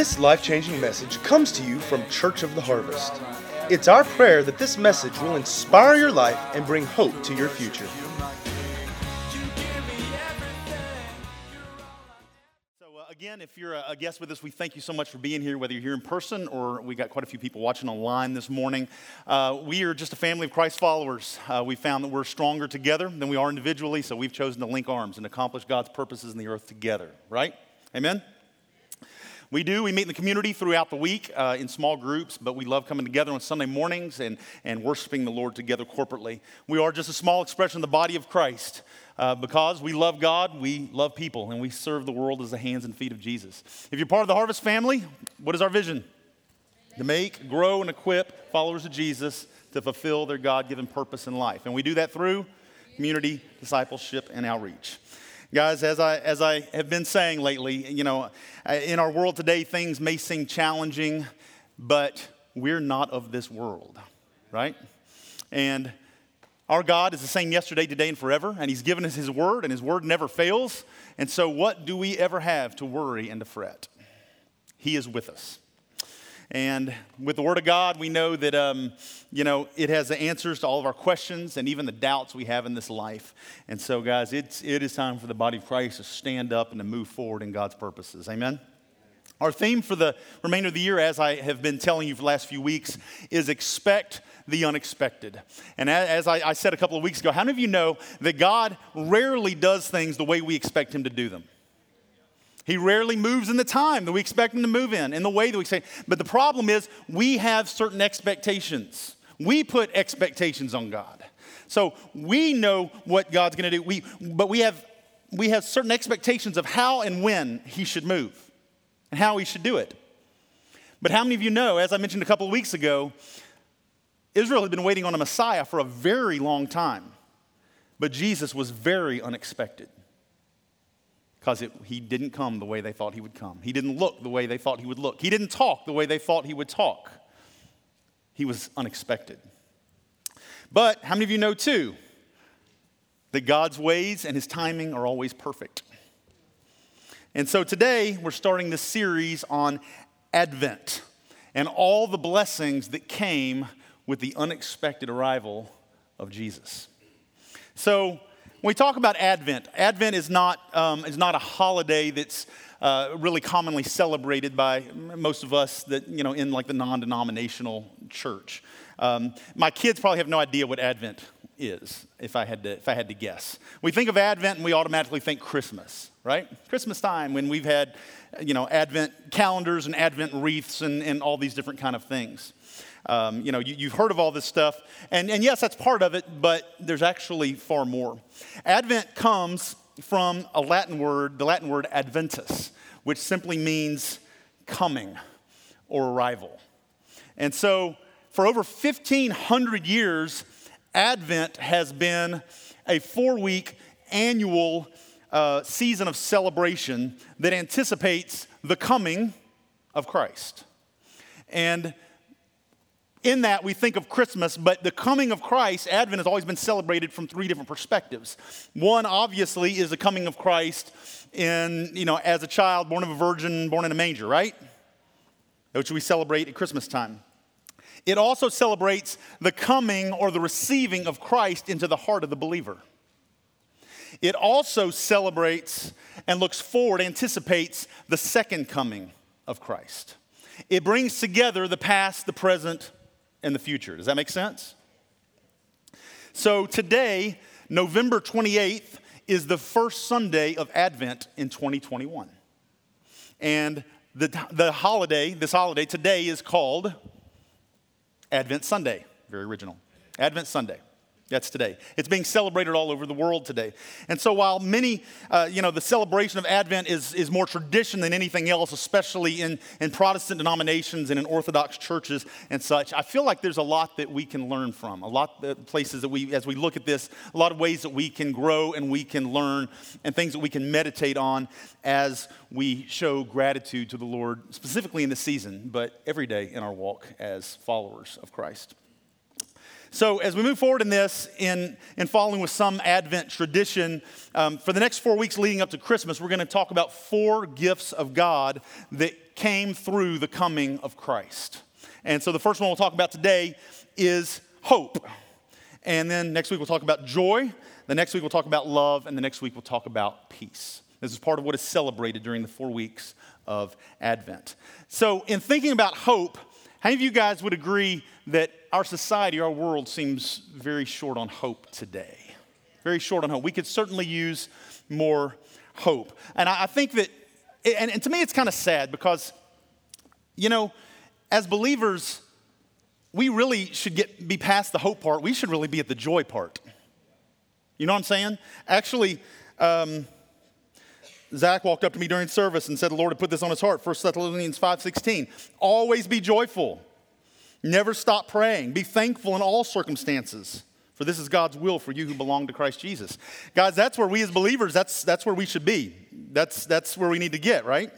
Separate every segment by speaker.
Speaker 1: This life changing message comes to you from Church of the Harvest. It's our prayer that this message will inspire your life and bring hope to your future.
Speaker 2: So, uh, again, if you're
Speaker 1: a
Speaker 2: guest with us, we thank you so much for being here, whether you're here in person or we got quite a few people watching online this morning. Uh, we are just a family of Christ followers. Uh, we found that we're stronger together than we are individually, so we've chosen to link arms and accomplish God's purposes in the earth together, right? Amen? We do. We meet in the community throughout the week uh, in small groups, but we love coming together on Sunday mornings and, and worshiping the Lord together corporately. We are just a small expression of the body of Christ. Uh, because we love God, we love people, and we serve the world as the hands and feet of Jesus. If you're part of the Harvest family, what is our vision? To make, grow, and equip followers of Jesus to fulfill their God given purpose in life. And we do that through community, discipleship, and outreach. Guys, as I, as I have been saying lately, you know, uh, in our world today, things may seem challenging, but we're not of this world, right? And our God is the same yesterday, today, and forever, and He's given us His word, and His word never fails. And so, what do we ever have to worry and to fret? He is with us. And with the Word of God, we know that, um, you know, it has the answers to all of our questions and even the doubts we have in this life. And so, guys, it's, it is time for the body of Christ to stand up and to move forward in God's purposes. Amen? Our theme for the remainder of the year, as I have been telling you for the last few weeks, is expect the unexpected. And as I said a couple of weeks ago, how many of you know that God rarely does things the way we expect Him to do them? He rarely moves in the time that we expect him to move in, in the way that we say. But the problem is we have certain expectations. We put expectations on God. So we know what God's going to do. We, but we have we have certain expectations of how and when he should move and how he should do it. But how many of you know, as I mentioned a couple of weeks ago, Israel had been waiting on a Messiah for a very long time, but Jesus was very unexpected because he didn't come the way they thought he would come. He didn't look the way they thought he would look. He didn't talk the way they thought he would talk. He was unexpected. But how many of you know, too, that God's ways and his timing are always perfect? And so today we're starting this series on Advent and all the blessings that came with the unexpected arrival of Jesus. So, when we talk about Advent, Advent is not, um, is not a holiday that's uh, really commonly celebrated by most of us that, you know, in like the non denominational church. Um, my kids probably have no idea what Advent is, if I, had to, if I had to guess. We think of Advent and we automatically think Christmas, right? Christmas time when we've had, you know, Advent calendars and Advent wreaths and, and all these different kind of things. Um, you know, you, have heard of all this stuff. And, and yes, that's part of it, but there's actually far more. Advent comes from a Latin word, the Latin word adventus, which simply means coming or arrival. And so for over 1,500 years, Advent has been a four week annual uh, season of celebration that anticipates the coming of Christ. And in that we think of Christmas, but the coming of Christ, Advent has always been celebrated from three different perspectives. One, obviously, is the coming of Christ in, you know, as a child born of a virgin, born in a manger, right? Which we celebrate at Christmas time. It also celebrates the coming or the receiving of Christ into the heart of the believer. It also celebrates and looks forward, anticipates the second coming of Christ. It brings together the past, the present, in the future. Does that make sense? So today, November 28th, is the first Sunday of Advent in 2021. And the, the holiday, this holiday today is called Advent Sunday. Very original. Advent Sunday. That's today. It's being celebrated all over the world today. And so, while many, uh, you know, the celebration of Advent is, is more tradition than anything else, especially in, in Protestant denominations and in Orthodox churches and such, I feel like there's a lot that we can learn from, a lot of places that we, as we look at this, a lot of ways that we can grow and we can learn and things that we can meditate on as we show gratitude to the Lord, specifically in this season, but every day in our walk as followers of Christ. So, as we move forward in this, in, in following with some Advent tradition, um, for the next four weeks leading up to Christmas, we're going to talk about four gifts of God that came through the coming of Christ. And so, the first one we'll talk about today is hope. And then next week, we'll talk about joy. The next week, we'll talk about love. And the next week, we'll talk about peace. This is part of what is celebrated during the four weeks of Advent. So, in thinking about hope, how many of you guys would agree that our society, our world seems very short on hope today. Very short on hope. We could certainly use more hope. And I, think that, and, and to me, it's kind of sad because, you know, as believers, we really should get, be past the hope part. We should really be at the joy part. You know what I'm saying? Actually, um, Zach walked up to me during service and said the Lord had put this on his heart. First Thessalonians 5.16, always be joyful. Never stop praying. Be thankful in all circumstances, for this is God's will for you who belong to Christ Jesus. Guys, that's where we as believers, that's, that's where we should be. That's, that's where we need to get, right?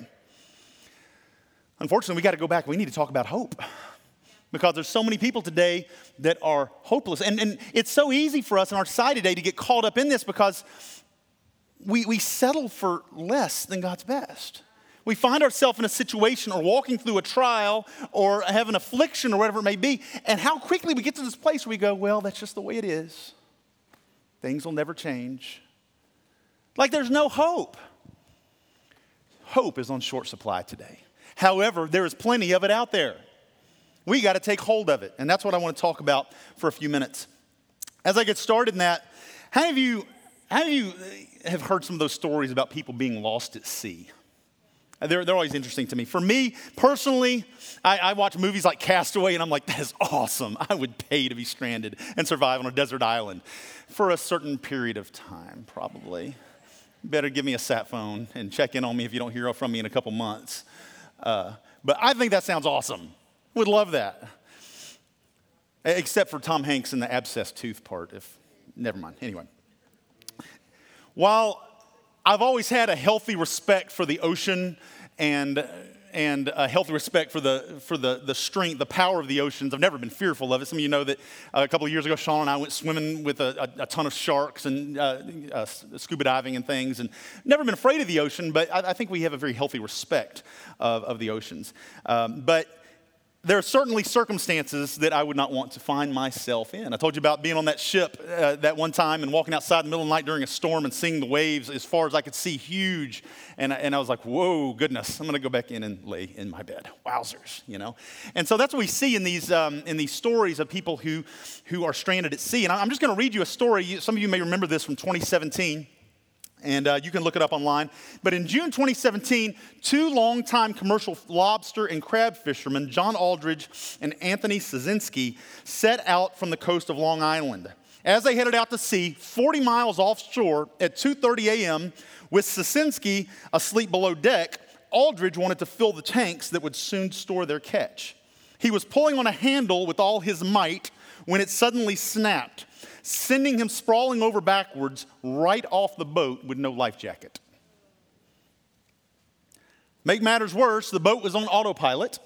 Speaker 2: Unfortunately, we got to go back. We need to talk about hope because there's so many people today that are hopeless. And, and it's so easy for us in our side today to get caught up in this because we, we settle for less than God's best we find ourselves in a situation or walking through a trial or have an affliction or whatever it may be, and how quickly we get to this place where we go, well, that's just the way it is. Things will never change. Like there's no hope. Hope is on short supply today. However, there is plenty of it out there. We got to take hold of it. And that's what I want to talk about for a few minutes. As I get started in that, how many of you, how many of you uh, have heard some of those stories about people being lost at sea? Uh, they're, they're always interesting to me. For me personally, I, I watch movies like Castaway and I'm like, that is awesome. I would pay to be stranded and survive on a desert island for a certain period of time, probably. Better give me a sat phone and check in on me if you don't hear from me in a couple months. Uh, but I think that sounds awesome. Would love that. Except for Tom Hanks and the abscess tooth part, if never mind. Anyway. While I've always had a healthy respect for the ocean and and a healthy respect for the for the the strength, the power of the oceans. I've never been fearful of it. Some of you know that uh, a couple of years ago, Sean and I went swimming with a, a, a ton of sharks and uh, uh, scuba diving and things, and never been afraid of the ocean. But I, I think we have a very healthy respect of, of the oceans. Um, but there are certainly circumstances that I would not want to find myself in. I told you about being on that ship uh, that one time and walking outside in the middle of the night during a storm and seeing the waves as far as I could see, huge. And I, and I was like, whoa, goodness, I'm going to go back in and lay in my bed. Wowzers, you know? And so that's what we see in these, um, in these stories of people who, who are stranded at sea. And I'm just going to read you a story. Some of you may remember this from 2017 and uh, you can look it up online. But in June 2017, two longtime commercial lobster and crab fishermen, John Aldridge and Anthony Sosinski, set out from the coast of Long Island. As they headed out to sea, 40 miles offshore at 2:30 a.m., with Sosinski asleep below deck, Aldridge wanted to fill the tanks that would soon store their catch. He was pulling on a handle with all his might when it suddenly snapped sending him sprawling over backwards right off the boat with no life jacket. Make matters worse, the boat was on autopilot.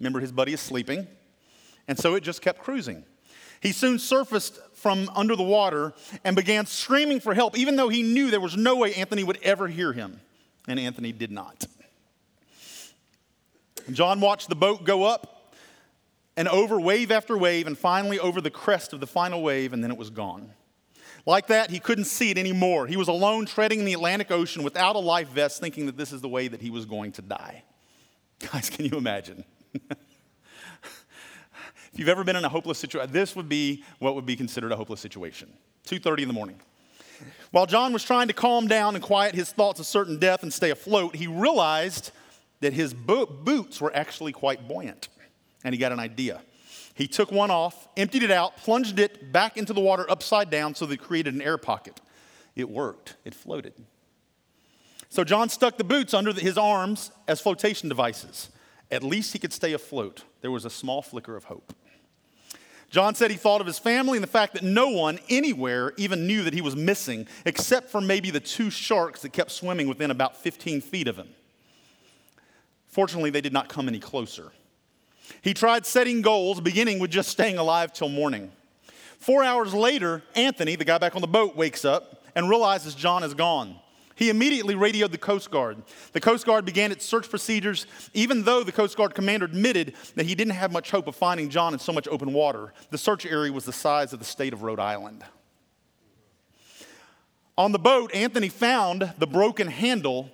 Speaker 2: Remember, his buddy is sleeping. And so it just kept cruising. He soon surfaced from under the water and began screaming for help, even though he knew there was no way Anthony would ever hear him. And Anthony did not. John watched the boat go up and over wave after wave, and finally over the crest of the final wave, and then it was gone. Like that, he couldn't see it anymore. He was alone treading the Atlantic Ocean without a life vest, thinking that this is the way that he was going to die. Guys, can you imagine? if you've ever been in a hopeless situation, this would be what would be considered a hopeless situation. 2:30 in the morning. While John was trying to calm down and quiet his thoughts of certain death and stay afloat, he realized that his bo- boots were actually quite buoyant and he got an idea. He took one off, emptied it out, plunged it back into the water upside down so that it created an air pocket. It worked, it floated. So John stuck the boots under his arms as flotation devices. At least he could stay afloat. There was a small flicker of hope. John said he thought of his family and the fact that no one anywhere even knew that he was missing, except for maybe the two sharks that kept swimming within about 15 feet of him. Fortunately, they did not come any closer. He tried setting goals, beginning with just staying alive till morning. Four hours later, Anthony, the guy back on the boat, wakes up and realizes John is gone. He immediately radioed the Coast Guard. The Coast Guard began its search procedures, even though the Coast Guard commander admitted that he didn't have much hope of finding John in so much open water. The search area was the size of the state of Rhode Island. On the boat, Anthony found the broken handle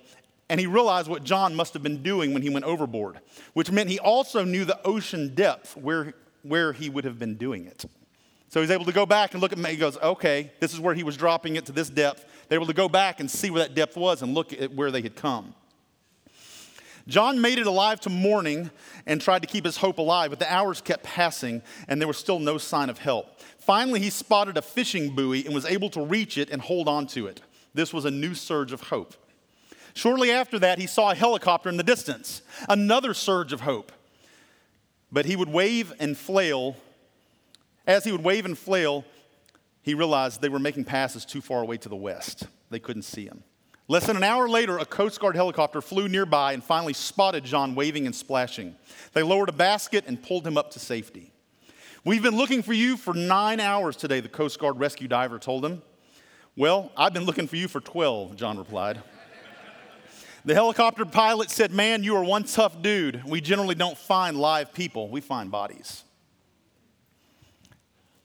Speaker 2: and he realized what John must have been doing when he went overboard, which meant he also knew the ocean depth where, where he would have been doing it. So he's able to go back and look at me. He goes, okay, this is where he was dropping it to this depth. They're able to go back and see where that depth was and look at where they had come. John made it alive to morning and tried to keep his hope alive, but the hours kept passing and there was still no sign of help. Finally, he spotted a fishing buoy and was able to reach it and hold on to it. This was a new surge of hope. Shortly after that, he saw a helicopter in the distance, another surge of hope. But he would wave and flail. As he would wave and flail, he realized they were making passes too far away to the west. They couldn't see him. Less than an hour later, a Coast Guard helicopter flew nearby and finally spotted John waving and splashing. They lowered a basket and pulled him up to safety. We've been looking for you for nine hours today, the Coast Guard rescue diver told him. Well, I've been looking for you for 12, John replied. The helicopter pilot said, Man, you are one tough dude. We generally don't find live people, we find bodies.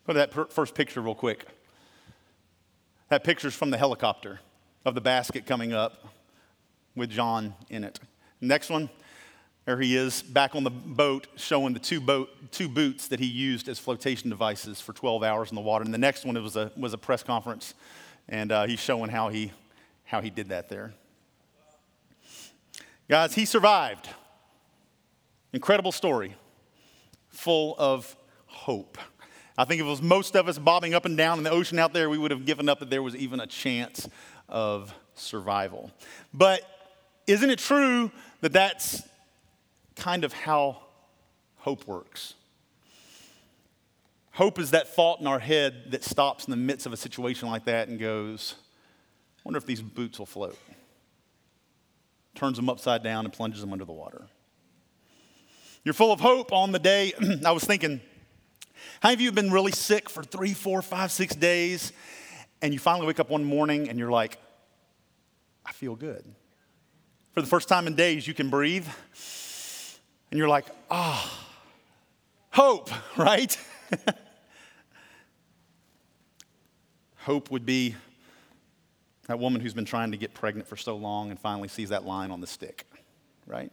Speaker 2: Go to that per- first picture, real quick. That picture's from the helicopter of the basket coming up with John in it. Next one, there he is back on the boat showing the two, boat, two boots that he used as flotation devices for 12 hours in the water. And the next one was a, was a press conference, and uh, he's showing how he, how he did that there. Guys, he survived. Incredible story, full of hope. I think if it was most of us bobbing up and down in the ocean out there, we would have given up that there was even a chance of survival. But isn't it true that that's kind of how hope works? Hope is that thought in our head that stops in the midst of a situation like that and goes, I wonder if these boots will float turns them upside down, and plunges them under the water. You're full of hope on the day. I was thinking, how many of you have been really sick for three, four, five, six days, and you finally wake up one morning and you're like, I feel good. For the first time in days, you can breathe, and you're like, ah, oh, hope, right? hope would be that woman who's been trying to get pregnant for so long and finally sees that line on the stick, right?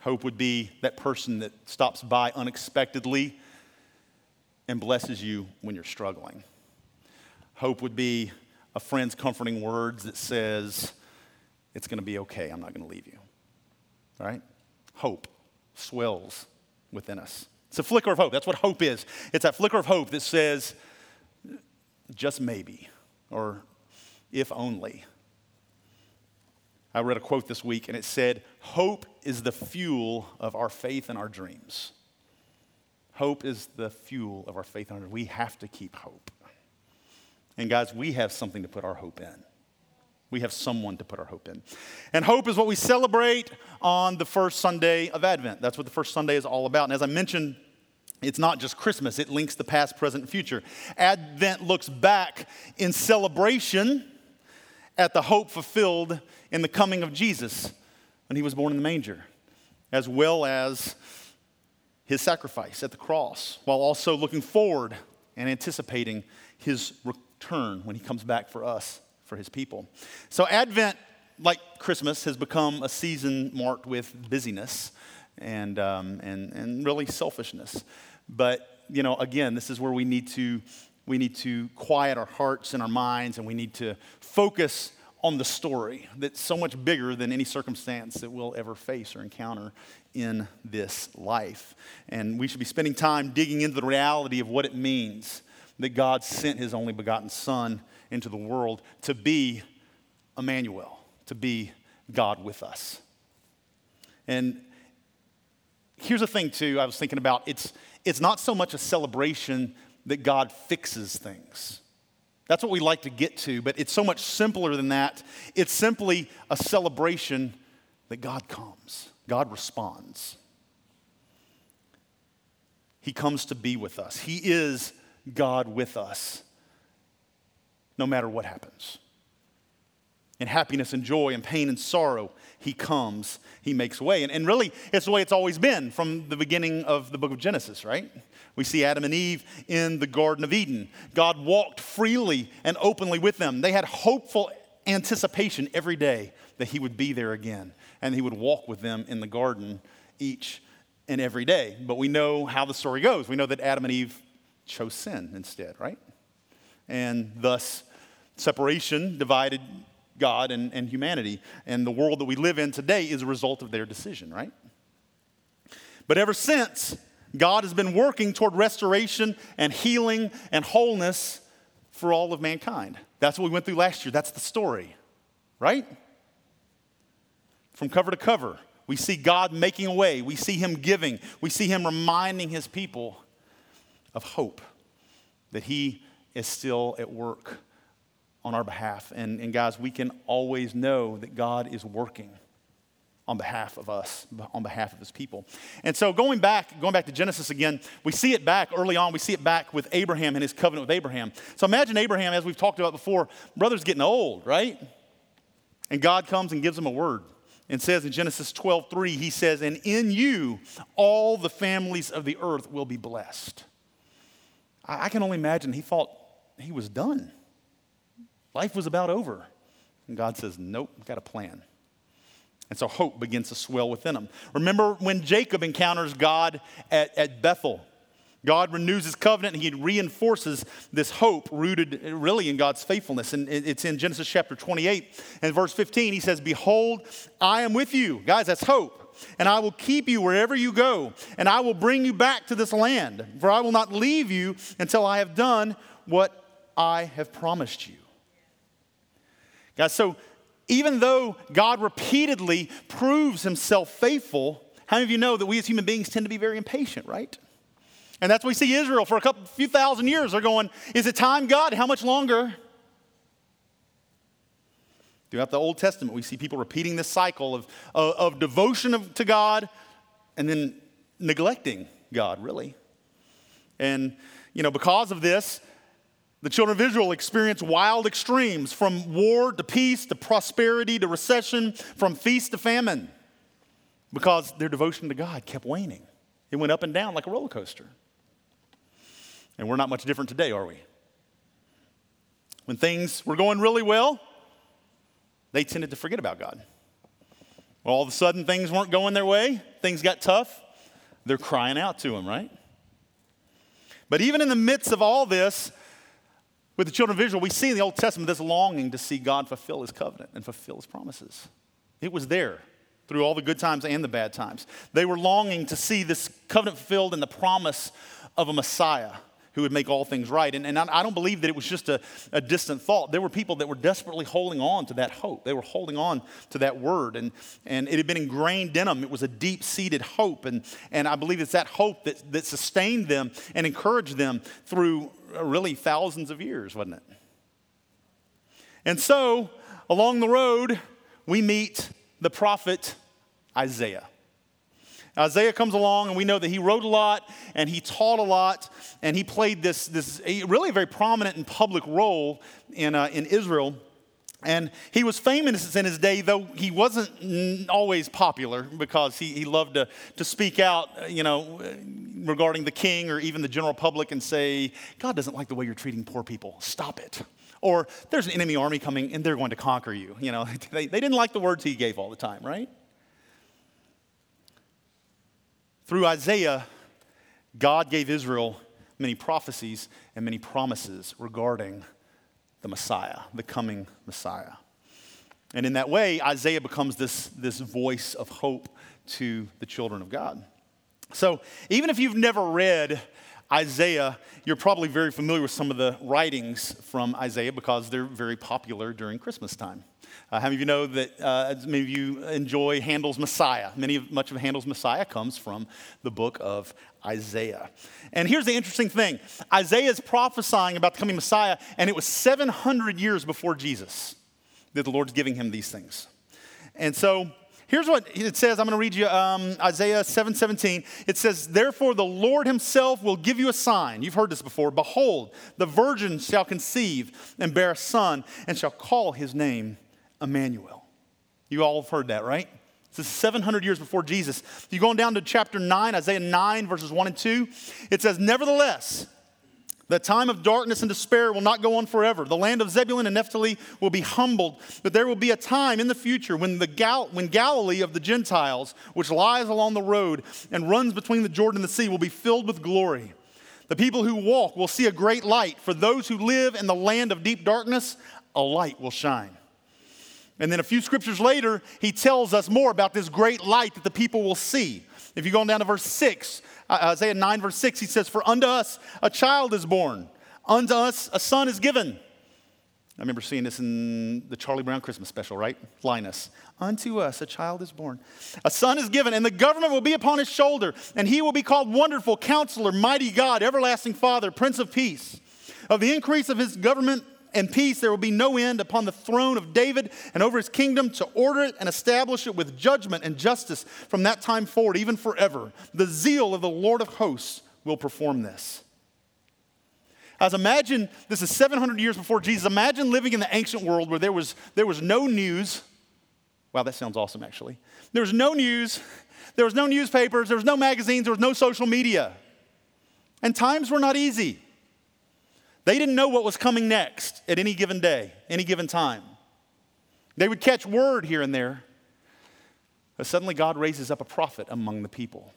Speaker 2: Hope would be that person that stops by unexpectedly and blesses you when you're struggling. Hope would be a friend's comforting words that says, It's going to be okay, I'm not going to leave you. All right? Hope swells within us. It's a flicker of hope. That's what hope is. It's that flicker of hope that says, Just maybe, or if only. I read a quote this week and it said, Hope is the fuel of our faith and our dreams. Hope is the fuel of our faith and our dreams. We have to keep hope. And guys, we have something to put our hope in. We have someone to put our hope in. And hope is what we celebrate on the first Sunday of Advent. That's what the first Sunday is all about. And as I mentioned, it's not just Christmas, it links the past, present, and future. Advent looks back in celebration at the hope fulfilled in the coming of Jesus when he was born in the manger, as well as his sacrifice at the cross, while also looking forward and anticipating his return when he comes back for us, for his people. So, Advent, like Christmas, has become a season marked with busyness and, um, and, and really selfishness. But, you know, again, this is where we need to we need to quiet our hearts and our minds, and we need to focus on the story that's so much bigger than any circumstance that we'll ever face or encounter in this life. And we should be spending time digging into the reality of what it means that God sent his only begotten Son into the world to be Emmanuel, to be God with us. And here's the thing, too, I was thinking about it's, it's not so much a celebration that God fixes things. That's what we like to get to, but it's so much simpler than that. It's simply a celebration that God comes, God responds. He comes to be with us, He is God with us, no matter what happens and happiness and joy and pain and sorrow. He comes, He makes way. And, and really, it's the way it's always been from the beginning of the book of Genesis, right? We see Adam and Eve in the Garden of Eden. God walked freely and openly with them. They had hopeful anticipation every day that He would be there again and He would walk with them in the garden each and every day. But we know how the story goes. We know that Adam and Eve chose sin instead, right? And thus, separation divided God and, and humanity. And the world that we live in today is a result of their decision, right? But ever since, God has been working toward restoration and healing and wholeness for all of mankind. That's what we went through last year. That's the story, right? From cover to cover, we see God making a way, we see Him giving, we see Him reminding His people of hope that He is still at work on our behalf. And, and guys, we can always know that God is working on behalf of us, on behalf of his people. And so going back, going back to Genesis again, we see it back early on. We see it back with Abraham and his covenant with Abraham. So imagine Abraham, as we've talked about before, brother's getting old, right? And God comes and gives him a word and says in Genesis 12, 3, he says, And in you all the families of the earth will be blessed. I, I can only imagine he thought he was done. Life was about over. And God says, Nope, got a plan. And so hope begins to swell within him. Remember when Jacob encounters God at, at Bethel? God renews his covenant and he reinforces this hope rooted really in God's faithfulness. And it's in Genesis chapter 28 and verse 15. He says, Behold, I am with you. Guys, that's hope. And I will keep you wherever you go, and I will bring you back to this land, for I will not leave you until I have done what I have promised you. Guys, so even though God repeatedly proves himself faithful, how many of you know that we as human beings tend to be very impatient, right? And that's what we see Israel for a couple few thousand years. They're going, is it time, God? How much longer? Throughout the Old Testament, we see people repeating this cycle of, of, of devotion of, to God and then neglecting God, really. And, you know, because of this, the children of Israel experienced wild extremes from war to peace to prosperity to recession, from feast to famine, because their devotion to God kept waning. It went up and down like a roller coaster. And we're not much different today, are we? When things were going really well, they tended to forget about God. All of a sudden, things weren't going their way, things got tough. They're crying out to Him, right? But even in the midst of all this, with the children of Israel, we see in the Old Testament this longing to see God fulfill his covenant and fulfill his promises. It was there through all the good times and the bad times. They were longing to see this covenant fulfilled and the promise of a Messiah who would make all things right. And, and I, I don't believe that it was just a, a, distant thought. There were people that were desperately holding on to that hope. They were holding on to that word. And, and it had been ingrained in them. It was a deep seated hope. And, and I believe it's that hope that, that sustained them and encouraged them through uh, really thousands of years, wasn't it? And so, along the road, we meet the prophet Isaiah. Isaiah comes along, and we know that he wrote a lot and he taught a lot, and he played this, this really very prominent and public role in, uh, in Israel. And he was famous in his day, though he wasn't always popular because he, he loved to, to speak out, uh, you know, uh, regarding the king or even the general public and say, God doesn't like the way you're treating poor people. Stop it. Or there's an enemy army coming and they're going to conquer you. You know, they, they didn't like the words he gave all the time, right? Through Isaiah, God gave Israel many prophecies and many promises regarding the Messiah, the coming Messiah. And in that way, Isaiah becomes this, this voice of hope to the children of God. So, even if you've never read Isaiah, you're probably very familiar with some of the writings from Isaiah because they're very popular during Christmas time. Uh, how many of you know that uh, many of you enjoy Handel's Messiah? Many of, much of Handel's Messiah comes from the book of Isaiah. And here's the interesting thing Isaiah is prophesying about the coming Messiah, and it was 700 years before Jesus that the Lord's giving him these things. And so here's what it says i'm going to read you um, isaiah 7.17 it says therefore the lord himself will give you a sign you've heard this before behold the virgin shall conceive and bear a son and shall call his name Emmanuel. You all have heard that, right? This is 700 years before Jesus. You go down to chapter 9, Isaiah 9, verses 1 and 2. It says, Nevertheless, the time of darkness and despair will not go on forever. The land of Zebulun and Naphtali will be humbled, but there will be a time in the future when, the Gal- when Galilee of the Gentiles, which lies along the road and runs between the Jordan and the sea, will be filled with glory. The people who walk will see a great light. For those who live in the land of deep darkness, a light will shine. And then a few scriptures later, he tells us more about this great light that the people will see. If you go on down to verse 6, uh, Isaiah 9, verse 6, he says, For unto us a child is born, unto us a son is given. I remember seeing this in the Charlie Brown Christmas special, right? Linus. Unto us a child is born. A son is given, and the government will be upon his shoulder, and he will be called Wonderful, Counselor, Mighty God, Everlasting Father, Prince of Peace. Of the increase of his government and peace. There will be no end upon the throne of David and over his kingdom to order it and establish it with judgment and justice from that time forward, even forever. The zeal of the Lord of hosts will perform this. As imagine, this is 700 years before Jesus. Imagine living in the ancient world where there was, there was no news. Wow, that sounds awesome, actually. There was no news, there was no newspapers, there was no magazines, there was no social media. And times were not easy. They didn't know what was coming next at any given day, any given time. They would catch word here and there. But suddenly, God raises up a prophet among the people,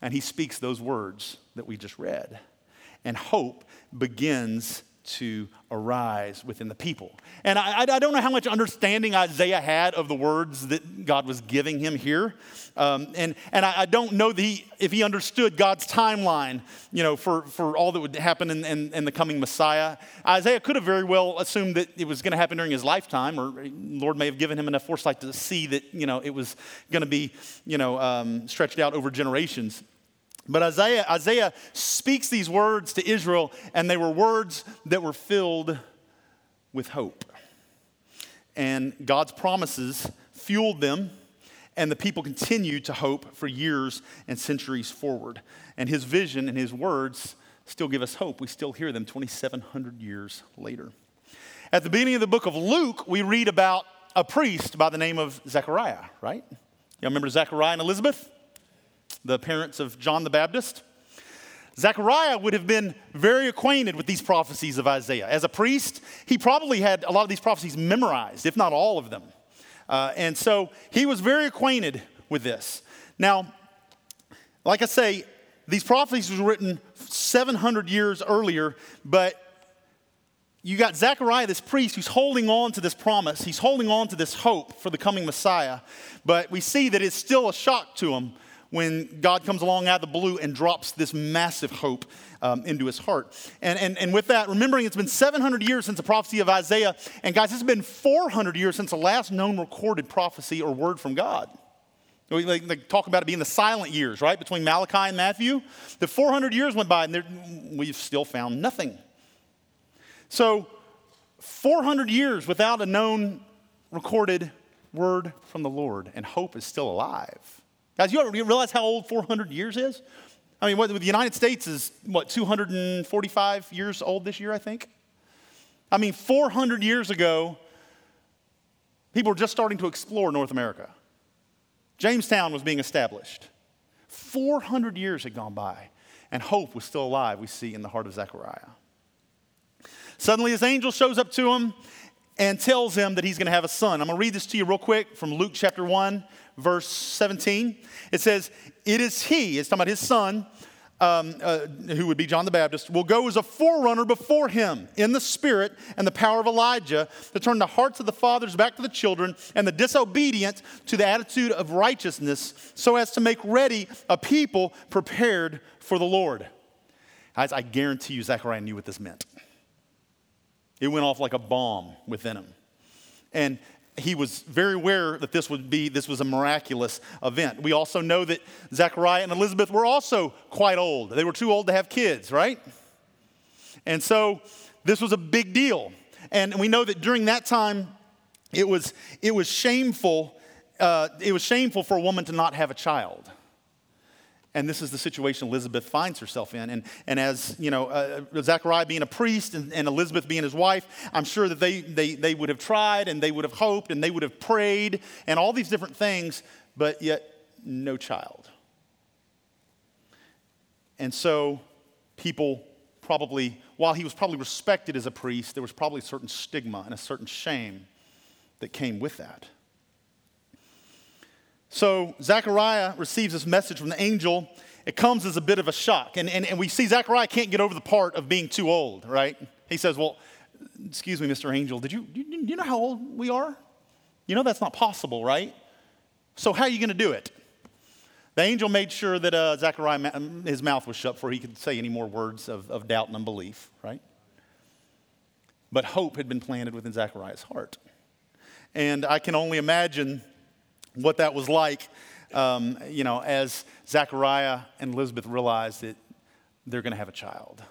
Speaker 2: and he speaks those words that we just read. And hope begins to arise within the people. And I, I, don't know how much understanding Isaiah had of the words that God was giving him here. Um, and and I, don't know if he understood God's timeline, you know, for, for all that would happen in, in, in the coming Messiah. Isaiah could have very well assumed that it was going to happen during his lifetime, or Lord may have given him enough foresight to see that, you know, it was going to be, you know, um, stretched out over generations. But Isaiah, Isaiah speaks these words to Israel, and they were words that were filled with hope. And God's promises fueled them, and the people continued to hope for years and centuries forward. And his vision and his words still give us hope. We still hear them 2,700 years later. At the beginning of the book of Luke, we read about a priest by the name of Zechariah, right? Y'all remember Zechariah and Elizabeth? the parents of John the Baptist. Zechariah would have been very acquainted with these prophecies of Isaiah. As a priest, he probably had a lot of these prophecies memorized, if not all of them. Uh, and so he was very acquainted with this. Now, like I say, these prophecies were written 700 years earlier, but you got Zechariah, this priest, who's holding on to this promise. He's holding on to this hope for the coming Messiah, but we see that it's still a shock to him when God comes along out of the blue and drops this massive hope um, into his heart. And, and, and with that, remembering it's been 700 years since the prophecy of Isaiah, and guys, it's been 400 years since the last known recorded prophecy or word from God. We like, like talk about it being the silent years, right, between Malachi and Matthew. The 400 years went by, and there, we've still found nothing. So, 400 years without a known recorded word from the Lord, and hope is still alive. Guys, you ever realize how old 400 years is? I mean, what, the United States is, what, 245 years old this year, I think? I mean, 400 years ago, people were just starting to explore North America. Jamestown was being established. 400 years had gone by, and hope was still alive, we see in the heart of Zechariah. Suddenly, his angel shows up to him and tells him that he's going to have a son. I'm going to read this to you real quick from Luke chapter 1, verse 17. It says, It is he, it's talking about his son, um, uh, who would be John the Baptist, will go as a forerunner before him in the spirit and the power of Elijah to turn the hearts of the fathers back to the children and the disobedient to the attitude of righteousness so as to make ready a people prepared for the Lord. Guys, I guarantee you, Zechariah knew what this meant. It went off like a bomb within him. And he was very aware that this would be this was a miraculous event we also know that zechariah and elizabeth were also quite old they were too old to have kids right and so this was a big deal and we know that during that time it was it was shameful uh, it was shameful for a woman to not have a child and this is the situation Elizabeth finds herself in. And, and as, you know, uh, uh being a priest and, and, Elizabeth being his wife, I'm sure that they, they, they would have tried and they would have hoped and they would have prayed and all these different things, but yet no child. And so people probably, while he was probably respected as a priest, there was probably a certain stigma and a certain shame that came with that. So Zechariah receives this message from the angel. It comes as a bit of a shock. And, and, and we see Zechariah can't get over the part of being too old, right? He says, Well, excuse me, Mr. Angel, did you, you, you know how old we are? You know that's not possible, right? So how are you going to do it? The angel made sure that uh, Zechariah, his mouth was shut before he could say any more words of, of doubt and unbelief, right? But hope had been planted within Zechariah's heart. And I can only imagine what that was like, um, you know, as Zechariah and Elizabeth realized that they're going to have a child.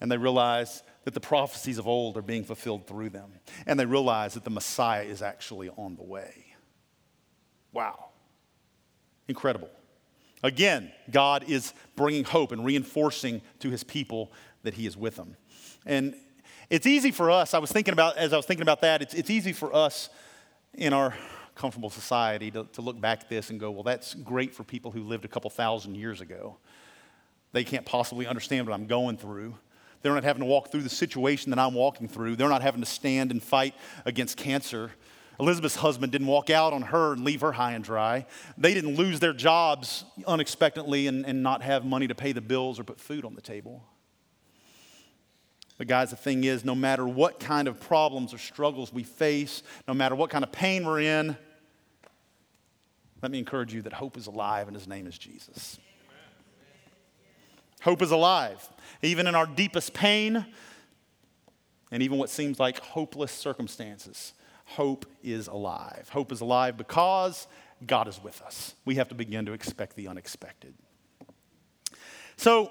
Speaker 2: And they realize that the prophecies of old are being fulfilled through them. And they realize that the Messiah is actually on the way. Wow. Incredible. Again, God is bringing hope and reinforcing to his people that he is with them. And it's easy for us, I was thinking about, as I was thinking about that, it's, it's easy for us in our comfortable society to, to look back at this and go, well, that's great for people who lived a couple thousand years ago. They can't possibly understand what I'm going through. They're not having to walk through the situation that I'm walking through. They're not having to stand and fight against cancer. Elizabeth's husband didn't walk out on her and leave her high and dry. They didn't lose their jobs unexpectedly and, and not have money to pay the bills or put food on the table. But, guys, the thing is, no matter what kind of problems or struggles we face, no matter what kind of pain we're in, let me encourage you that hope is alive and his name is Jesus. Amen. Hope is alive. Even in our deepest pain and even what seems like hopeless circumstances, hope is alive. Hope is alive because God is with us. We have to begin to expect the unexpected. So,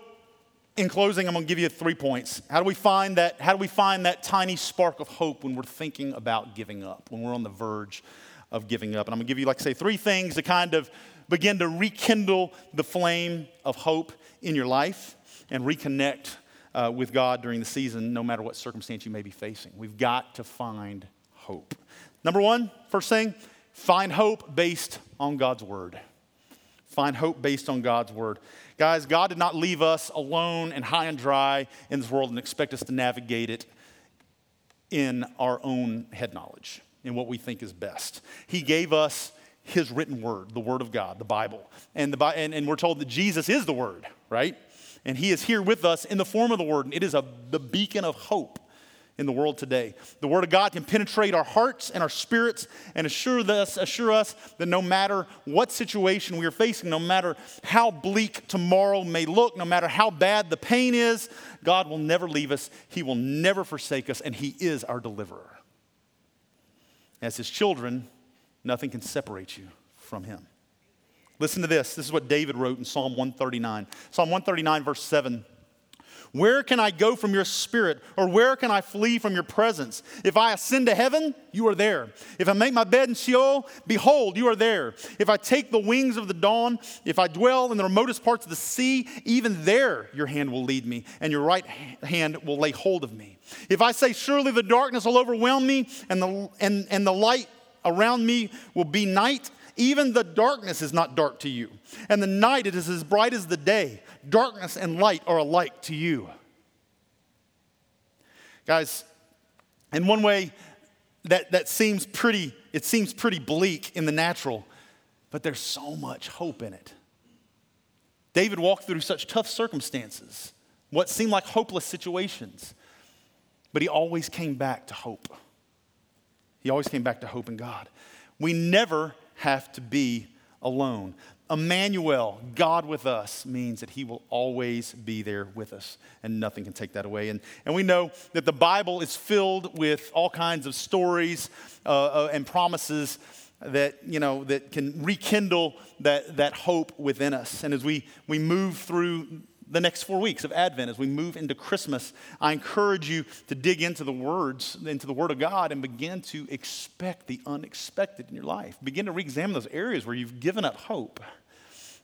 Speaker 2: in closing, I'm going to give you three points. How do we find that? How do we find that tiny spark of hope when we're thinking about giving up? When we're on the verge of giving up? And I'm going to give you, like, say, three things to kind of begin to rekindle the flame of hope in your life and reconnect uh, with God during the season, no matter what circumstance you may be facing. We've got to find hope. Number one, first thing, find hope based on God's word find hope based on God's word. Guys, God did not leave us alone and high and dry in this world and expect us to navigate it in our own head knowledge, in what we think is best. He gave us his written word, the word of God, the Bible. And, the, and, and we're told that Jesus is the word, right? And he is here with us in the form of the word, and it is a, the beacon of hope in the world today. The Word of God can penetrate our hearts and our spirits and assure us, assure us that no matter what situation we are facing, no matter how bleak tomorrow may look, no matter how bad the pain is, God will never leave us, He will never forsake us, and He is our deliverer. As His children, nothing can separate you from Him. Listen to this. This is what David wrote in Psalm 139. Psalm 139, verse 7. Where can I go from your spirit? Or where can I flee from your presence? If I ascend to heaven, you are there. If I make my bed in Sheol, behold, you are there. If I take the wings of the dawn, if I dwell in the remotest parts of the sea, even there your hand will lead me, and your right hand will lay hold of me. If I say, Surely the darkness will overwhelm me, and the, and, and the light around me will be night, even the darkness is not dark to you. And the night it is as bright as the day darkness and light are alike to you. Guys, in one way, that, that seems pretty, it seems pretty bleak in the natural, but there's so much hope in it. David walked through such tough circumstances, what seemed like hopeless situations, but he always came back to hope. He always came back to hope in God. We never have to be alone. Emmanuel, God with us, means that He will always be there with us, and nothing can take that away. And, and we know that the Bible is filled with all kinds of stories uh, uh, and promises that you know that can rekindle that, that hope within us and as we, we move through the next four weeks of advent as we move into christmas i encourage you to dig into the words into the word of god and begin to expect the unexpected in your life begin to re-examine those areas where you've given up hope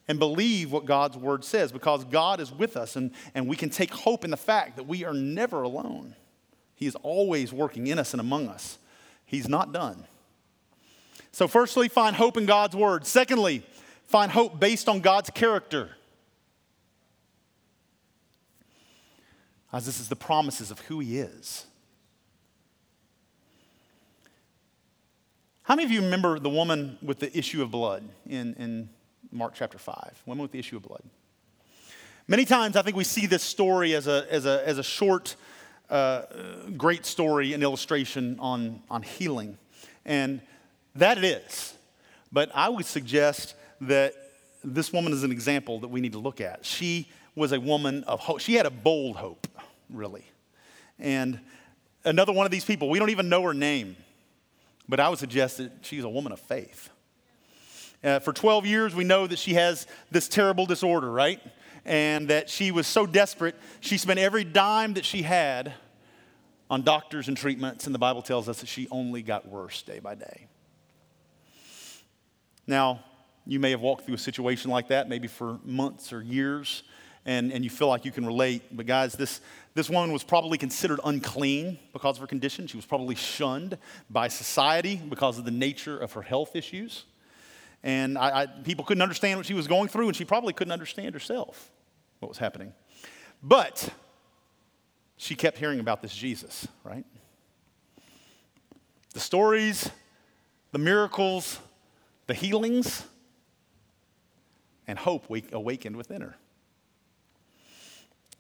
Speaker 2: and believe what God's word says because God is with us and, and we can take hope in the fact that we are never alone. He is always working in us and among us. He's not done. So, firstly, find hope in God's word. Secondly, find hope based on God's character. As this is the promises of who He is. How many of you remember the woman with the issue of blood in, in Mark chapter 5, women with the issue of blood. Many times, I think we see this story as a, as a, as a short, uh, great story and illustration on, on healing. And that it is. But I would suggest that this woman is an example that we need to look at. She was a woman of hope. She had a bold hope, really. And another one of these people, we don't even know her name, but I would suggest that she's a woman of faith. Uh, for 12 years, we know that she has this terrible disorder, right? And that she was so desperate, she spent every dime that she had on doctors and treatments, and the Bible tells us that she only got worse day by day. Now, you may have walked through a situation like that, maybe for months or years, and, and you feel like you can relate. But, guys, this, this woman was probably considered unclean because of her condition. She was probably shunned by society because of the nature of her health issues. And I, I, people couldn't understand what she was going through, and she probably couldn't understand herself what was happening. But she kept hearing about this Jesus, right? The stories, the miracles, the healings, and hope awakened within her.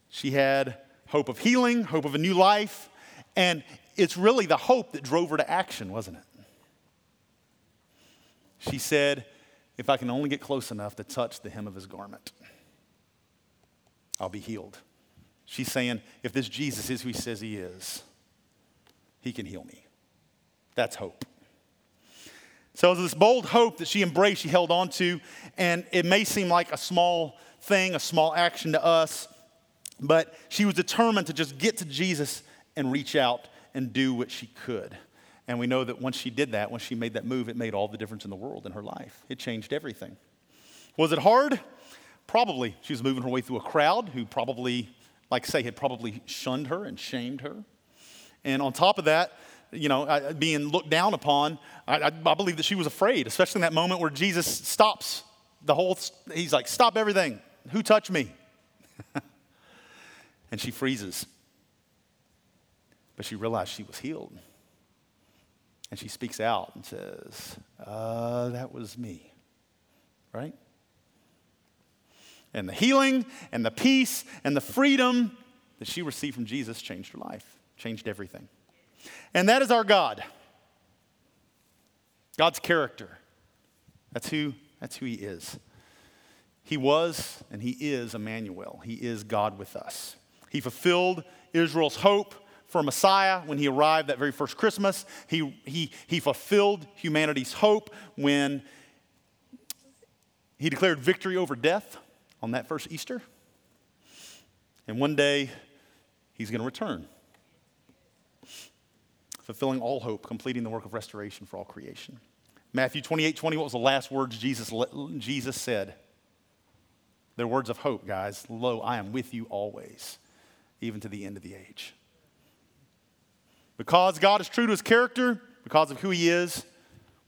Speaker 2: She had hope of healing, hope of a new life, and it's really the hope that drove her to action, wasn't it? She said, If I can only get close enough to touch the hem of his garment, I'll be healed. She's saying, If this Jesus is who he says he is, he can heal me. That's hope. So it was this bold hope that she embraced, she held on to, and it may seem like a small thing, a small action to us, but she was determined to just get to Jesus and reach out and do what she could. And we know that once she did that, once she made that move, it made all the difference in the world in her life. It changed everything. Was it hard? Probably. She was moving her way through a crowd who probably, like say, had probably shunned her and shamed her. And on top of that, you know, being looked down upon, I, I, I, believe that she was afraid, especially in that moment where Jesus stops the whole, he's like, stop everything. Who touched me? and she freezes. But she realized she was healed. And she speaks out and says, uh, That was me, right? And the healing and the peace and the freedom that she received from Jesus changed her life, changed everything. And that is our God. God's character. That's who, that's who He is. He was and He is Emmanuel. He is God with us. He fulfilled Israel's hope for Messiah when he arrived that very first Christmas. He, he, he fulfilled humanity's hope when he declared victory over death on that first Easter. And one day, he's going to return, fulfilling all hope, completing the work of restoration for all creation. Matthew 28 20, what was the last words Jesus, Jesus said? They're words of hope, guys. Lo, I am with you always, even to the end of the age. Because God is true to his character, because of who he is,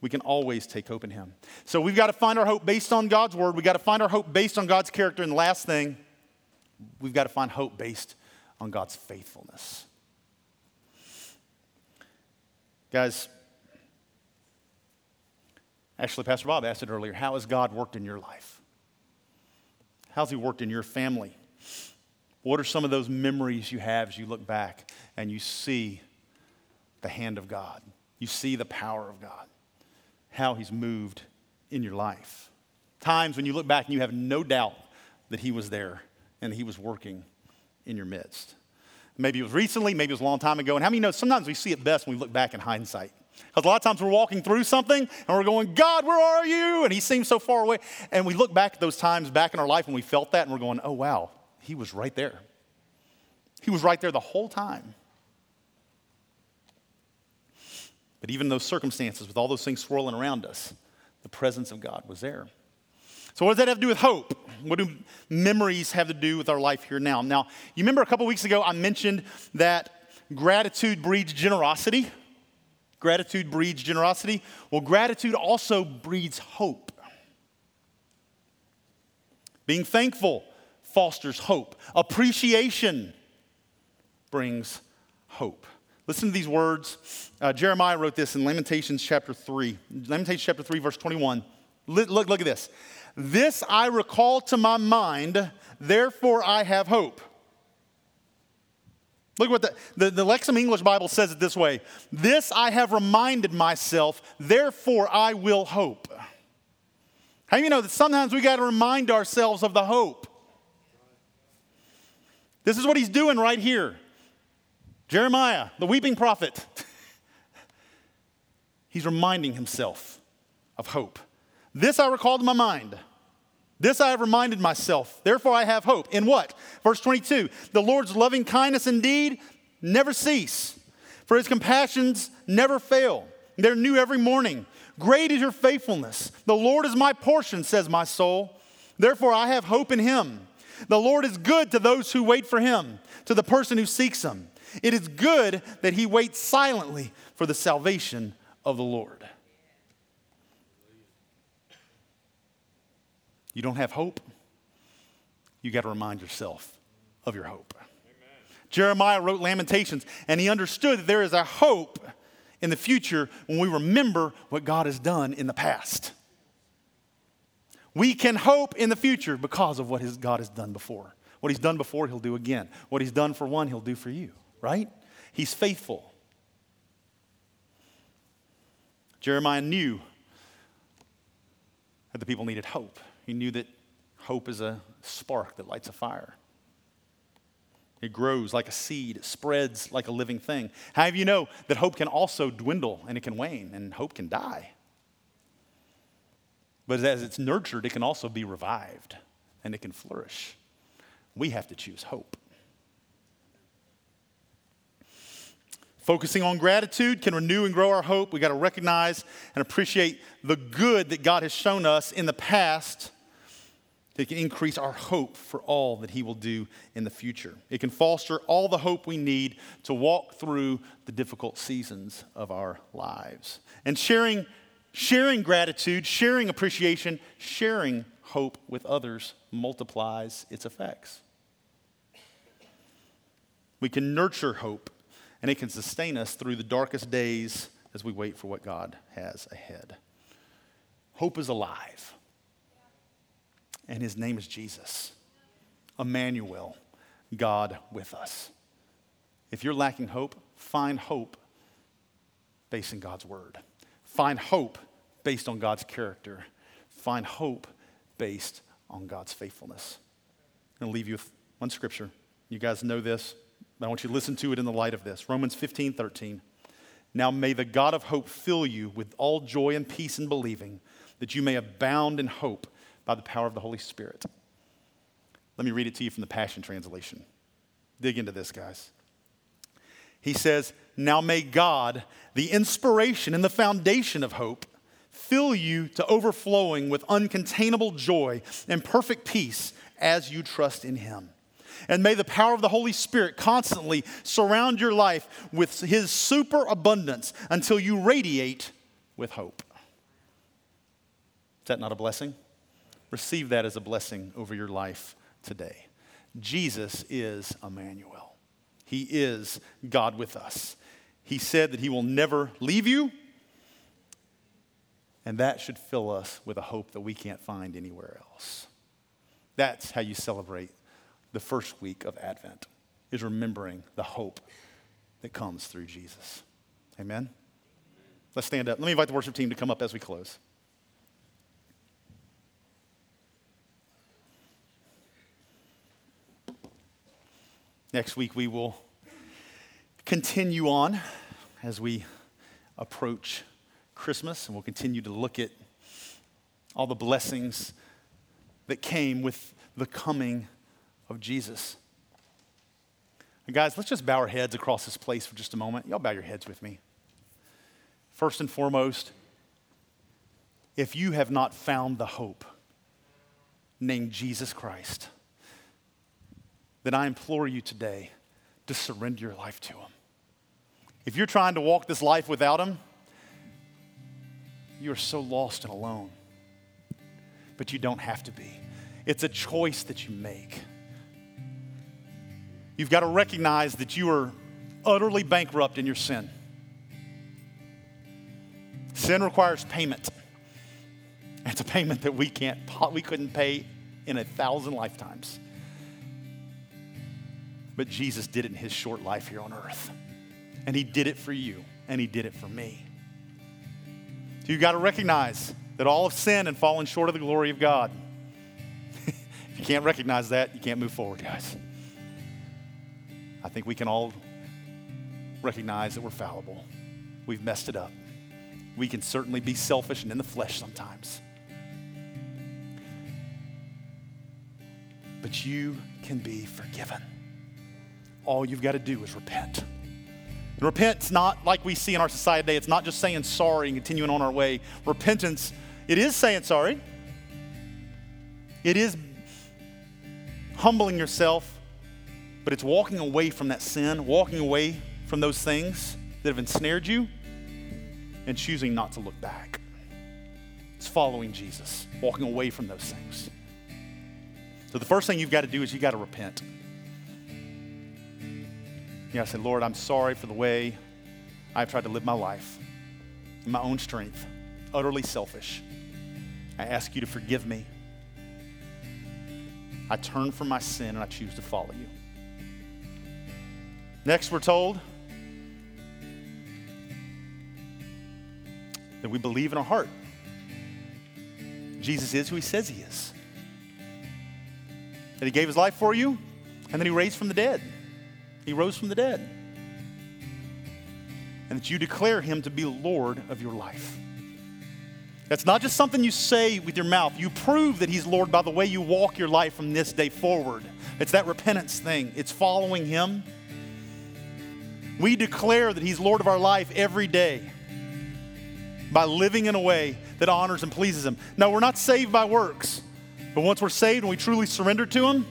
Speaker 2: we can always take hope in him. So we've got to find our hope based on God's word. We've got to find our hope based on God's character. And the last thing, we've got to find hope based on God's faithfulness. Guys, actually, Pastor Bob asked it earlier how has God worked in your life? How's he worked in your family? What are some of those memories you have as you look back and you see the hand of God. You see the power of God, how He's moved in your life. Times when you look back and you have no doubt that He was there and He was working in your midst. Maybe it was recently, maybe it was a long time ago. And how many know sometimes we see it best when we look back in hindsight? Because a lot of times we're walking through something and we're going, God, where are you? And He seems so far away. And we look back at those times back in our life when we felt that and we're going, oh, wow, He was right there. He was right there the whole time. But even those circumstances, with all those things swirling around us, the presence of God was there. So, what does that have to do with hope? What do memories have to do with our life here now? Now, you remember a couple weeks ago I mentioned that gratitude breeds generosity. Gratitude breeds generosity. Well, gratitude also breeds hope. Being thankful fosters hope, appreciation brings hope. Listen to these words. Uh, Jeremiah wrote this in Lamentations chapter 3. Lamentations chapter 3, verse 21. Look, look, look at this. This I recall to my mind, therefore I have hope. Look what the, the, the Lexham English Bible says it this way This I have reminded myself, therefore I will hope. How do you know that sometimes we got to remind ourselves of the hope? This is what he's doing right here. Jeremiah, the weeping prophet, he's reminding himself of hope. This I recall to my mind. This I have reminded myself. Therefore I have hope. In what? Verse 22 The Lord's loving kindness indeed never cease, for his compassions never fail. They're new every morning. Great is your faithfulness. The Lord is my portion, says my soul. Therefore I have hope in him. The Lord is good to those who wait for him, to the person who seeks him. It is good that he waits silently for the salvation of the Lord. You don't have hope? You got to remind yourself of your hope. Amen. Jeremiah wrote Lamentations, and he understood that there is a hope in the future when we remember what God has done in the past. We can hope in the future because of what his, God has done before. What he's done before, he'll do again. What he's done for one, he'll do for you right? He's faithful. Jeremiah knew that the people needed hope. He knew that hope is a spark that lights a fire. It grows like a seed, it spreads like a living thing. Have you know that hope can also dwindle and it can wane and hope can die? But as it's nurtured, it can also be revived and it can flourish. We have to choose hope. Focusing on gratitude can renew and grow our hope. We got to recognize and appreciate the good that God has shown us in the past It can increase our hope for all that He will do in the future. It can foster all the hope we need to walk through the difficult seasons of our lives. And sharing, sharing gratitude, sharing appreciation, sharing hope with others multiplies its effects. We can nurture hope and it can sustain us through the darkest days as we wait for what God has ahead. Hope is alive, and his name is Jesus, Emmanuel, God with us. If you're lacking hope, find hope based in God's word. Find hope based on God's character. Find hope based on God's faithfulness. I'm going to leave you with one scripture. You guys know this. But I want you to listen to it in the light of this Romans 15, 13. Now may the God of hope fill you with all joy and peace in believing, that you may abound in hope by the power of the Holy Spirit. Let me read it to you from the Passion Translation. Dig into this, guys. He says, Now may God, the inspiration and the foundation of hope, fill you to overflowing with uncontainable joy and perfect peace as you trust in Him. And may the power of the Holy Spirit constantly surround your life with His superabundance until you radiate with hope. Is that not a blessing? Receive that as a blessing over your life today. Jesus is Emmanuel, He is God with us. He said that He will never leave you. And that should fill us with a hope that we can't find anywhere else. That's how you celebrate the first week of Advent is remembering the hope that comes through Jesus. Amen? Let's stand up. Let me invite the worship team to come up as we close. Next week, we will continue on as we approach Christmas, and we'll continue to look at all the blessings that came with the coming of Jesus. And guys, let's just bow our heads across this place for just a moment. Y'all bow your heads with me. First and foremost, if you have not found the hope named Jesus Christ, then I implore you today to surrender your life to Him. If you're trying to walk this life without Him, you are so lost and alone. But you don't have to be. It's a choice that you make. You've got to recognize that you are utterly bankrupt in your sin. Sin requires payment. It's a payment that we can't, we couldn't pay in a thousand lifetimes. But Jesus did it in his short life here on earth. And he did it for you, and he did it for me. So you've got to recognize that all have sinned and fallen short of the glory of God. if you can't recognize that, you can't move forward, guys. I think we can all recognize that we're fallible. We've messed it up. We can certainly be selfish and in the flesh sometimes. But you can be forgiven. All you've got to do is repent. And repent's not like we see in our society today, it's not just saying sorry and continuing on our way. Repentance, it is saying sorry, it is humbling yourself but it's walking away from that sin, walking away from those things that have ensnared you, and choosing not to look back. It's following Jesus, walking away from those things. So the first thing you've got to do is you've got to repent. You got to say, Lord, I'm sorry for the way I've tried to live my life in my own strength, utterly selfish. I ask you to forgive me. I turn from my sin and I choose to follow you. Next, we're told that we believe in our heart. Jesus is who he says he is. That he gave his life for you, and then he raised from the dead. He rose from the dead. And that you declare him to be Lord of your life. That's not just something you say with your mouth. You prove that He's Lord by the way you walk your life from this day forward. It's that repentance thing, it's following Him we declare that He's Lord of our life every day by living in a way that honors and pleases Him. Now, we're not saved by works, but once we're saved and we truly surrender to Him,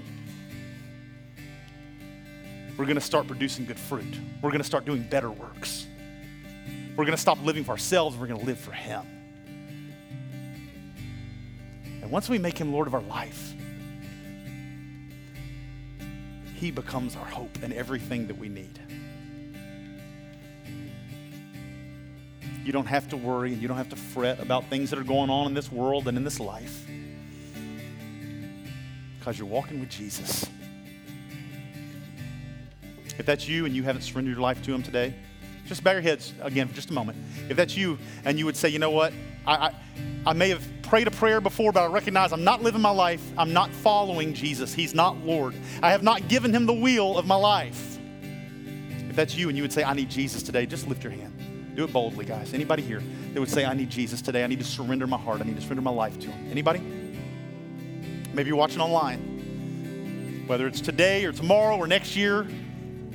Speaker 2: we're going to start producing good fruit. We're going to start doing better works. We're going to stop living for ourselves. We're going to live for Him. And once we make Him Lord of our life, He becomes our hope and everything that we need. You don't have to worry and you don't have to fret about things that are going on in this world and in this life because you're walking with Jesus. If that's you and you haven't surrendered your life to Him today, just bow your heads again for just a moment. If that's you and you would say, you know what, I, I, I may have prayed a prayer before, but I recognize I'm not living my life. I'm not following Jesus. He's not Lord. I have not given Him the wheel of my life. If that's you and you would say, I need Jesus today, just lift your hand. Do it boldly, guys. Anybody here that would say, I need Jesus today? I need to surrender my heart. I need to surrender my life to Him. Anybody? Maybe you're watching online. Whether it's today or tomorrow or next year,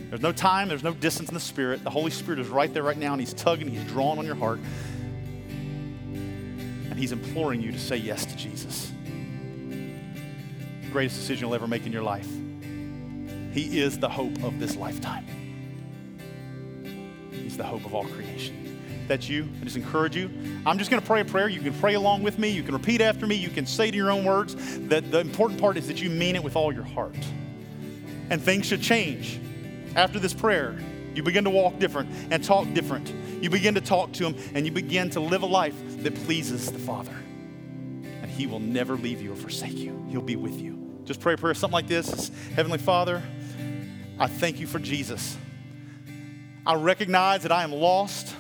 Speaker 2: there's no time, there's no distance in the Spirit. The Holy Spirit is right there right now, and He's tugging, He's drawing on your heart. And He's imploring you to say yes to Jesus. The greatest decision you'll ever make in your life. He is the hope of this lifetime. He's the hope of all creation. that's you. I just encourage you. I'm just going to pray a prayer. You can pray along with me. You can repeat after me. You can say to your own words. That the important part is that you mean it with all your heart. And things should change after this prayer. You begin to walk different and talk different. You begin to talk to Him and you begin to live a life that pleases the Father. And He will never leave you or forsake you, He'll be with you. Just pray a prayer, something like this Heavenly Father, I thank you for Jesus. I recognize that I am lost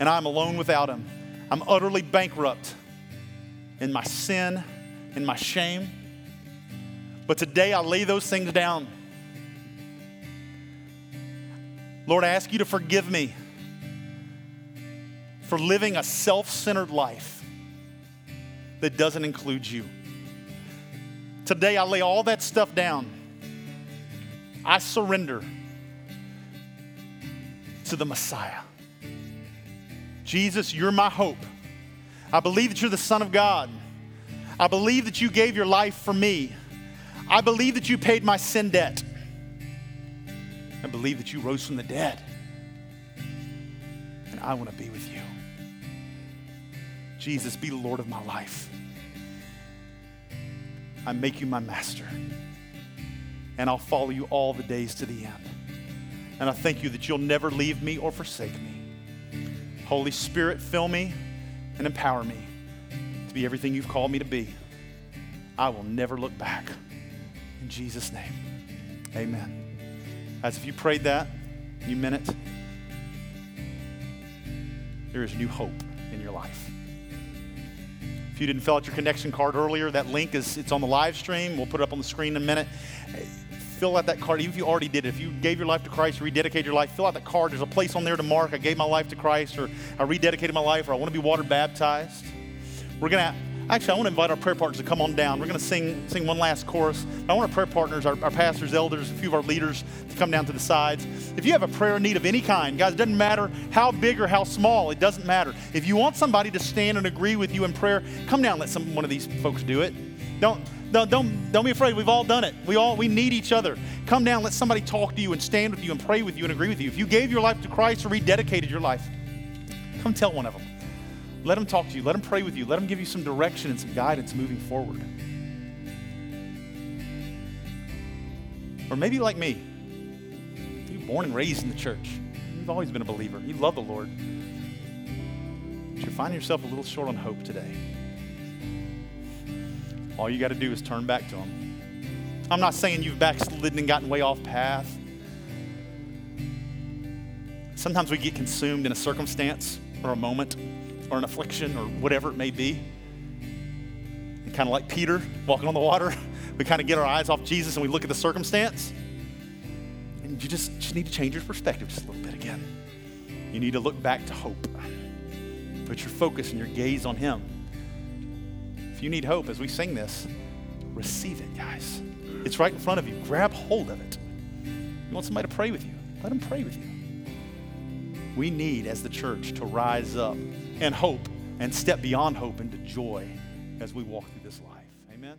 Speaker 2: and I am alone without Him. I'm utterly bankrupt in my sin, in my shame. But today I lay those things down. Lord, I ask you to forgive me for living a self centered life that doesn't include you. Today I lay all that stuff down. I surrender to the Messiah. Jesus, you're my hope. I believe that you're the Son of God. I believe that you gave your life for me. I believe that you paid my sin debt. I believe that you rose from the dead. And I want to be with you. Jesus, be Lord of my life. I make you my master. And I'll follow you all the days to the end. And I thank you that you'll never leave me or forsake me. Holy Spirit, fill me and empower me to be everything you've called me to be. I will never look back. In Jesus' name, amen. As if you prayed that, you meant it, there is new hope in your life. If you didn't fill out your connection card earlier, that link is it's on the live stream. We'll put it up on the screen in a minute fill out that card, even if you already did it. If you gave your life to Christ, rededicated your life, fill out that card. There's a place on there to mark I gave my life to Christ, or I rededicated my life, or I want to be water baptized. We're going to actually, I want to invite our prayer partners to come on down. We're going to sing, sing one last chorus. I want our prayer partners, our, our, pastors, elders, a few of our leaders to come down to the sides. If you have a prayer need of any kind, guys, it doesn't matter how big or how small, it doesn't matter. If you want somebody to stand and agree with you in prayer, come down, let some, one of these folks do it. Don't, don't, don't, don't be afraid. We've all done it. We all we need each other. Come down, let somebody talk to you and stand with you and pray with you and agree with you. If you gave your life to Christ or rededicated your life, come tell one of them. Let them talk to you. Let them pray with you. Let them give you some direction and some guidance moving forward. Or maybe like me, you were born and raised in the church. You've always been a believer. You love the Lord. But you're finding yourself a little short on hope today. All you got to do is turn back to Him. I'm not saying you've backslidden and gotten way off path. Sometimes we get consumed in a circumstance or a moment or an affliction or whatever it may be. And kind of like Peter walking on the water, we kind of get our eyes off Jesus and we look at the circumstance. And you just, just need to change your perspective just a little bit again. You need to look back to hope. Put your focus and your gaze on Him. If you need hope as we sing this, receive it, guys. It's right in front of you. Grab hold of it. You want somebody to pray with you? Let them pray with you. We need, as the church, to rise up and hope and step beyond hope into joy as we walk through this life. Amen.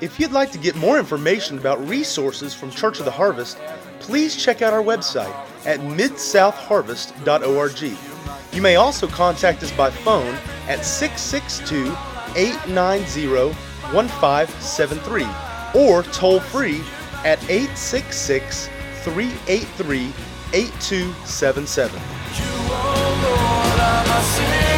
Speaker 1: If you'd like to get more information about resources from Church of the Harvest, please check out our website at midsouthharvest.org. You may also contact us by phone at 662 890 1573 or toll free at 866 383 8277.